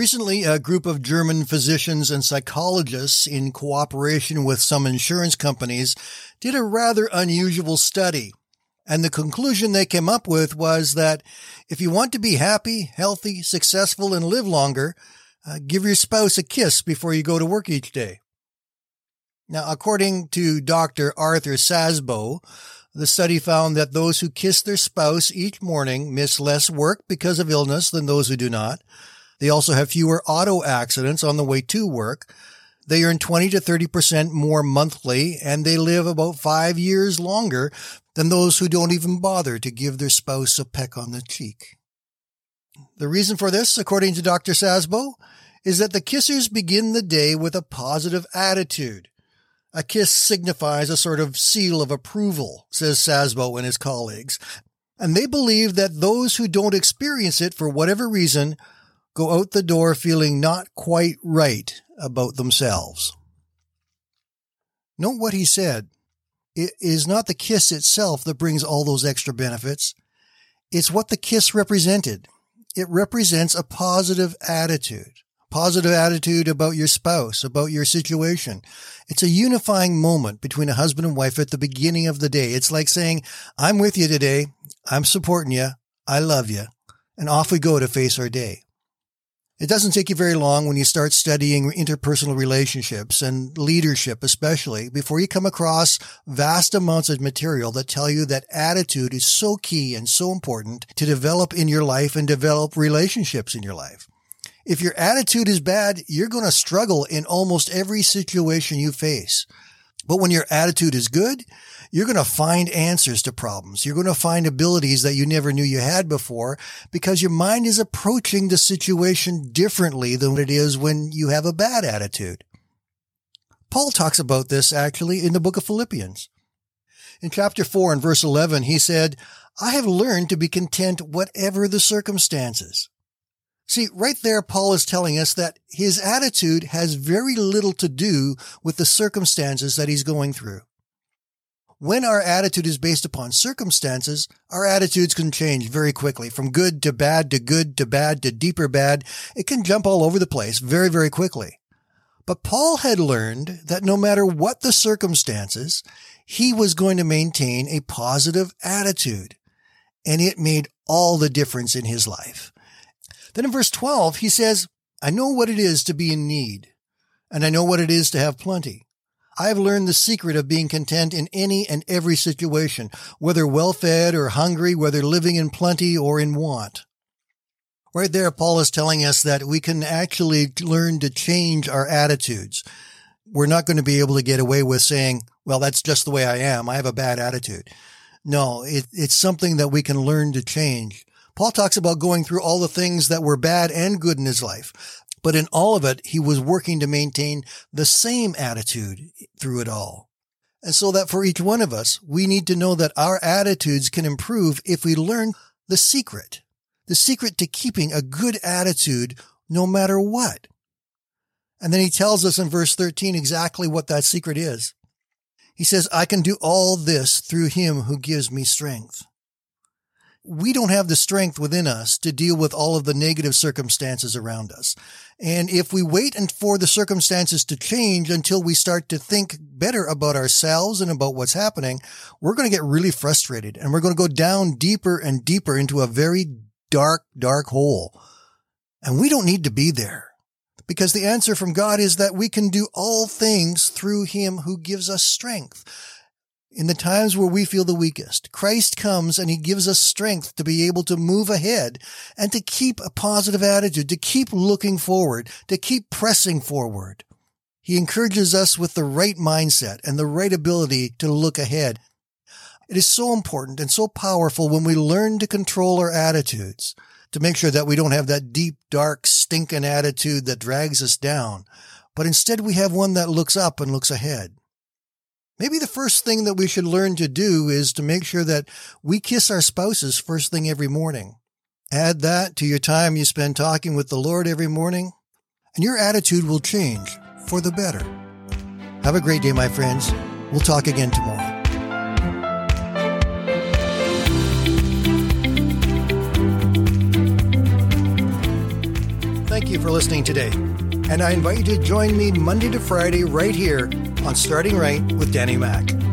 Recently, a group of German physicians and psychologists, in cooperation with some insurance companies, did a rather unusual study. And the conclusion they came up with was that if you want to be happy, healthy, successful, and live longer, uh, give your spouse a kiss before you go to work each day. Now, according to Dr. Arthur Szabo, the study found that those who kiss their spouse each morning miss less work because of illness than those who do not. They also have fewer auto accidents on the way to work. They earn 20 to 30% more monthly and they live about five years longer than those who don't even bother to give their spouse a peck on the cheek. The reason for this, according to Dr. Szabo, is that the kissers begin the day with a positive attitude. A kiss signifies a sort of seal of approval, says Szabo and his colleagues, and they believe that those who don't experience it for whatever reason go out the door feeling not quite right about themselves. Note what he said. It is not the kiss itself that brings all those extra benefits. It's what the kiss represented. It represents a positive attitude, positive attitude about your spouse, about your situation. It's a unifying moment between a husband and wife at the beginning of the day. It's like saying, I'm with you today. I'm supporting you. I love you. And off we go to face our day. It doesn't take you very long when you start studying interpersonal relationships and leadership, especially before you come across vast amounts of material that tell you that attitude is so key and so important to develop in your life and develop relationships in your life. If your attitude is bad, you're going to struggle in almost every situation you face. But when your attitude is good, you're going to find answers to problems. You're going to find abilities that you never knew you had before because your mind is approaching the situation differently than it is when you have a bad attitude. Paul talks about this actually in the book of Philippians. In chapter 4 and verse 11, he said, I have learned to be content whatever the circumstances. See, right there, Paul is telling us that his attitude has very little to do with the circumstances that he's going through. When our attitude is based upon circumstances, our attitudes can change very quickly from good to bad to good to bad to deeper bad. It can jump all over the place very, very quickly. But Paul had learned that no matter what the circumstances, he was going to maintain a positive attitude. And it made all the difference in his life. Then in verse 12, he says, I know what it is to be in need, and I know what it is to have plenty. I've learned the secret of being content in any and every situation, whether well fed or hungry, whether living in plenty or in want. Right there, Paul is telling us that we can actually learn to change our attitudes. We're not going to be able to get away with saying, well, that's just the way I am. I have a bad attitude. No, it, it's something that we can learn to change. Paul talks about going through all the things that were bad and good in his life. But in all of it, he was working to maintain the same attitude through it all. And so that for each one of us, we need to know that our attitudes can improve if we learn the secret, the secret to keeping a good attitude no matter what. And then he tells us in verse 13 exactly what that secret is. He says, I can do all this through him who gives me strength we don't have the strength within us to deal with all of the negative circumstances around us. And if we wait and for the circumstances to change until we start to think better about ourselves and about what's happening, we're going to get really frustrated and we're going to go down deeper and deeper into a very dark, dark hole. And we don't need to be there because the answer from God is that we can do all things through him who gives us strength in the times where we feel the weakest. Christ comes and he gives us strength to be able to move ahead and to keep a positive attitude, to keep looking forward, to keep pressing forward. He encourages us with the right mindset and the right ability to look ahead. It is so important and so powerful when we learn to control our attitudes to make sure that we don't have that deep, dark, stinking attitude that drags us down, but instead we have one that looks up and looks ahead. Maybe the first thing that we should learn to do is to make sure that we kiss our spouses first thing every morning. Add that to your time you spend talking with the Lord every morning, and your attitude will change for the better. Have a great day, my friends. We'll talk again tomorrow. Thank you for listening today. And I invite you to join me Monday to Friday right here on Starting Right with Danny Mack.